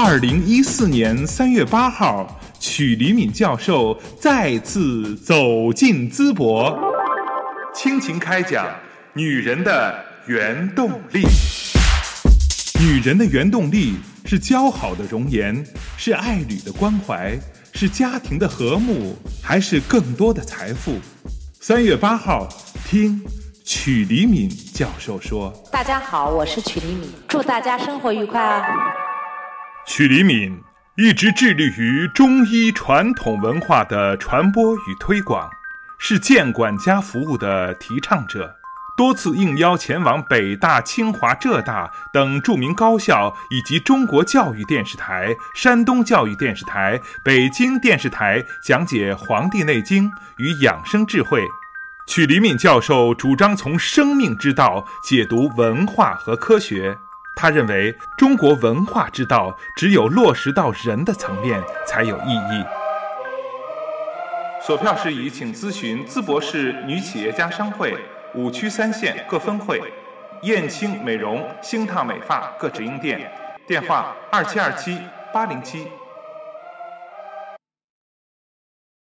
二零一四年三月八号，曲黎敏教授再次走进淄博，倾情开讲《女人的原动力》。女人的原动力是姣好的容颜，是爱侣的关怀，是家庭的和睦，还是更多的财富？三月八号，听曲黎敏教授说。大家好，我是曲黎敏，祝大家生活愉快啊！曲黎敏一直致力于中医传统文化的传播与推广，是建管家服务的提倡者，多次应邀前往北大、清华、浙大等著名高校，以及中国教育电视台、山东教育电视台、北京电视台讲解《黄帝内经》与养生智慧。曲黎敏教授主张从生命之道解读文化和科学。他认为，中国文化之道只有落实到人的层面才有意义。索票事宜请咨询淄博市女企业家商会五区三县各分会、燕青美容、星烫美发各直营店，电话：二七二七八零七。